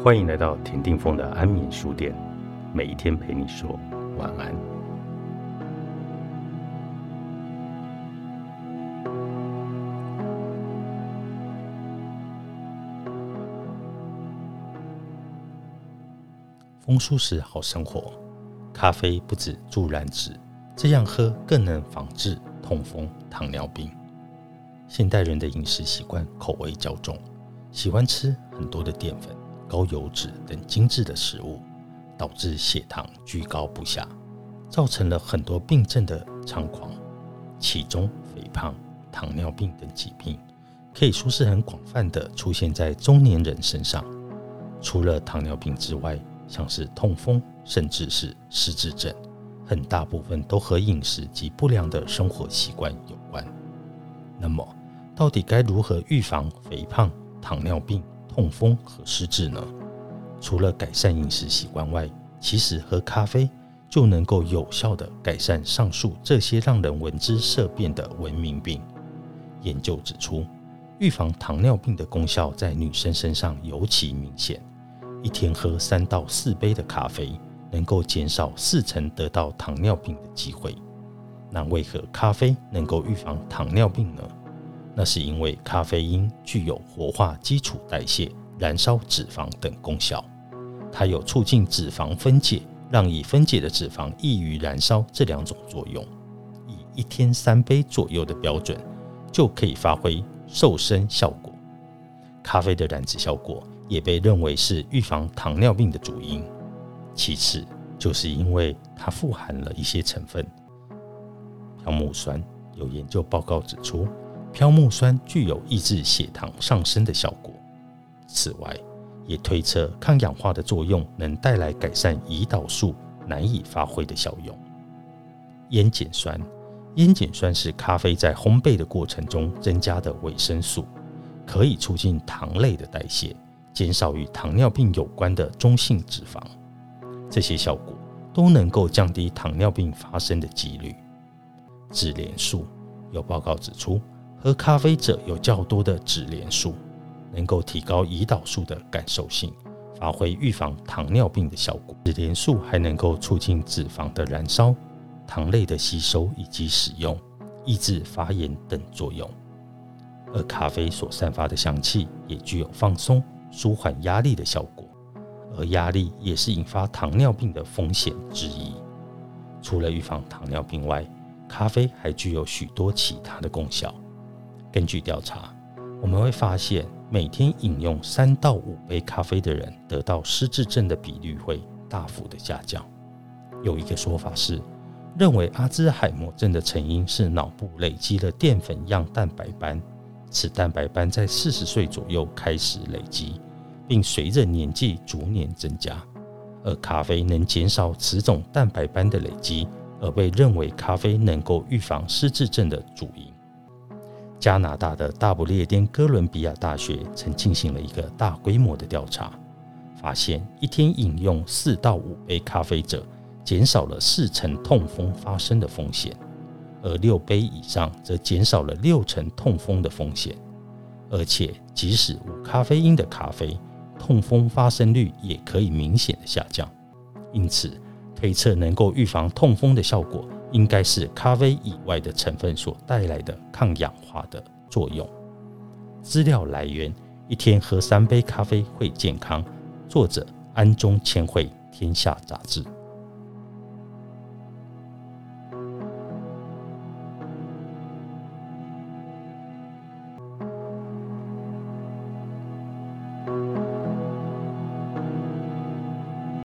欢迎来到田定峰的安眠书店，每一天陪你说晚安。风舒时好生活，咖啡不止助燃脂，这样喝更能防治痛风、糖尿病。现代人的饮食习惯口味较重，喜欢吃很多的淀粉。高油脂等精致的食物，导致血糖居高不下，造成了很多病症的猖狂。其中，肥胖、糖尿病等疾病可以说是很广泛的出现在中年人身上。除了糖尿病之外，像是痛风，甚至是失智症，很大部分都和饮食及不良的生活习惯有关。那么，到底该如何预防肥胖、糖尿病？痛风和失智呢？除了改善饮食习惯外，其实喝咖啡就能够有效的改善上述这些让人闻之色变的文明病。研究指出，预防糖尿病的功效在女生身上尤其明显。一天喝三到四杯的咖啡，能够减少四成得到糖尿病的机会。那为何咖啡能够预防糖尿病呢？那是因为咖啡因具有活化基础代谢、燃烧脂肪等功效，它有促进脂肪分解、让已分解的脂肪易于燃烧这两种作用。以一天三杯左右的标准，就可以发挥瘦身效果。咖啡的燃脂效果也被认为是预防糖尿病的主因。其次，就是因为它富含了一些成分，朴木酸。有研究报告指出。飘木酸具有抑制血糖上升的效果。此外，也推测抗氧化的作用能带来改善胰岛素难以发挥的效用。烟碱酸，烟碱酸是咖啡在烘焙的过程中增加的维生素，可以促进糖类的代谢，减少与糖尿病有关的中性脂肪。这些效果都能够降低糖尿病发生的几率。脂联素，有报告指出。喝咖啡者有较多的脂联素，能够提高胰岛素的感受性，发挥预防糖尿病的效果。脂联素还能够促进脂肪的燃烧、糖类的吸收以及使用，抑制发炎等作用。而咖啡所散发的香气也具有放松、舒缓压力的效果，而压力也是引发糖尿病的风险之一。除了预防糖尿病外，咖啡还具有许多其他的功效。根据调查，我们会发现，每天饮用三到五杯咖啡的人，得到失智症的比率会大幅的下降。有一个说法是，认为阿兹海默症的成因是脑部累积了淀粉样蛋白斑，此蛋白斑在四十岁左右开始累积，并随着年纪逐年增加，而咖啡能减少此种蛋白斑的累积，而被认为咖啡能够预防失智症的主因。加拿大的大不列颠哥伦比亚大学曾进行了一个大规模的调查，发现一天饮用四到五杯咖啡者，减少了四成痛风发生的风险，而六杯以上则减少了六成痛风的风险。而且，即使无咖啡因的咖啡，痛风发生率也可以明显的下降。因此，推测能够预防痛风的效果。应该是咖啡以外的成分所带来的抗氧化的作用。资料来源：一天喝三杯咖啡会健康。作者：安中千惠，天下杂志。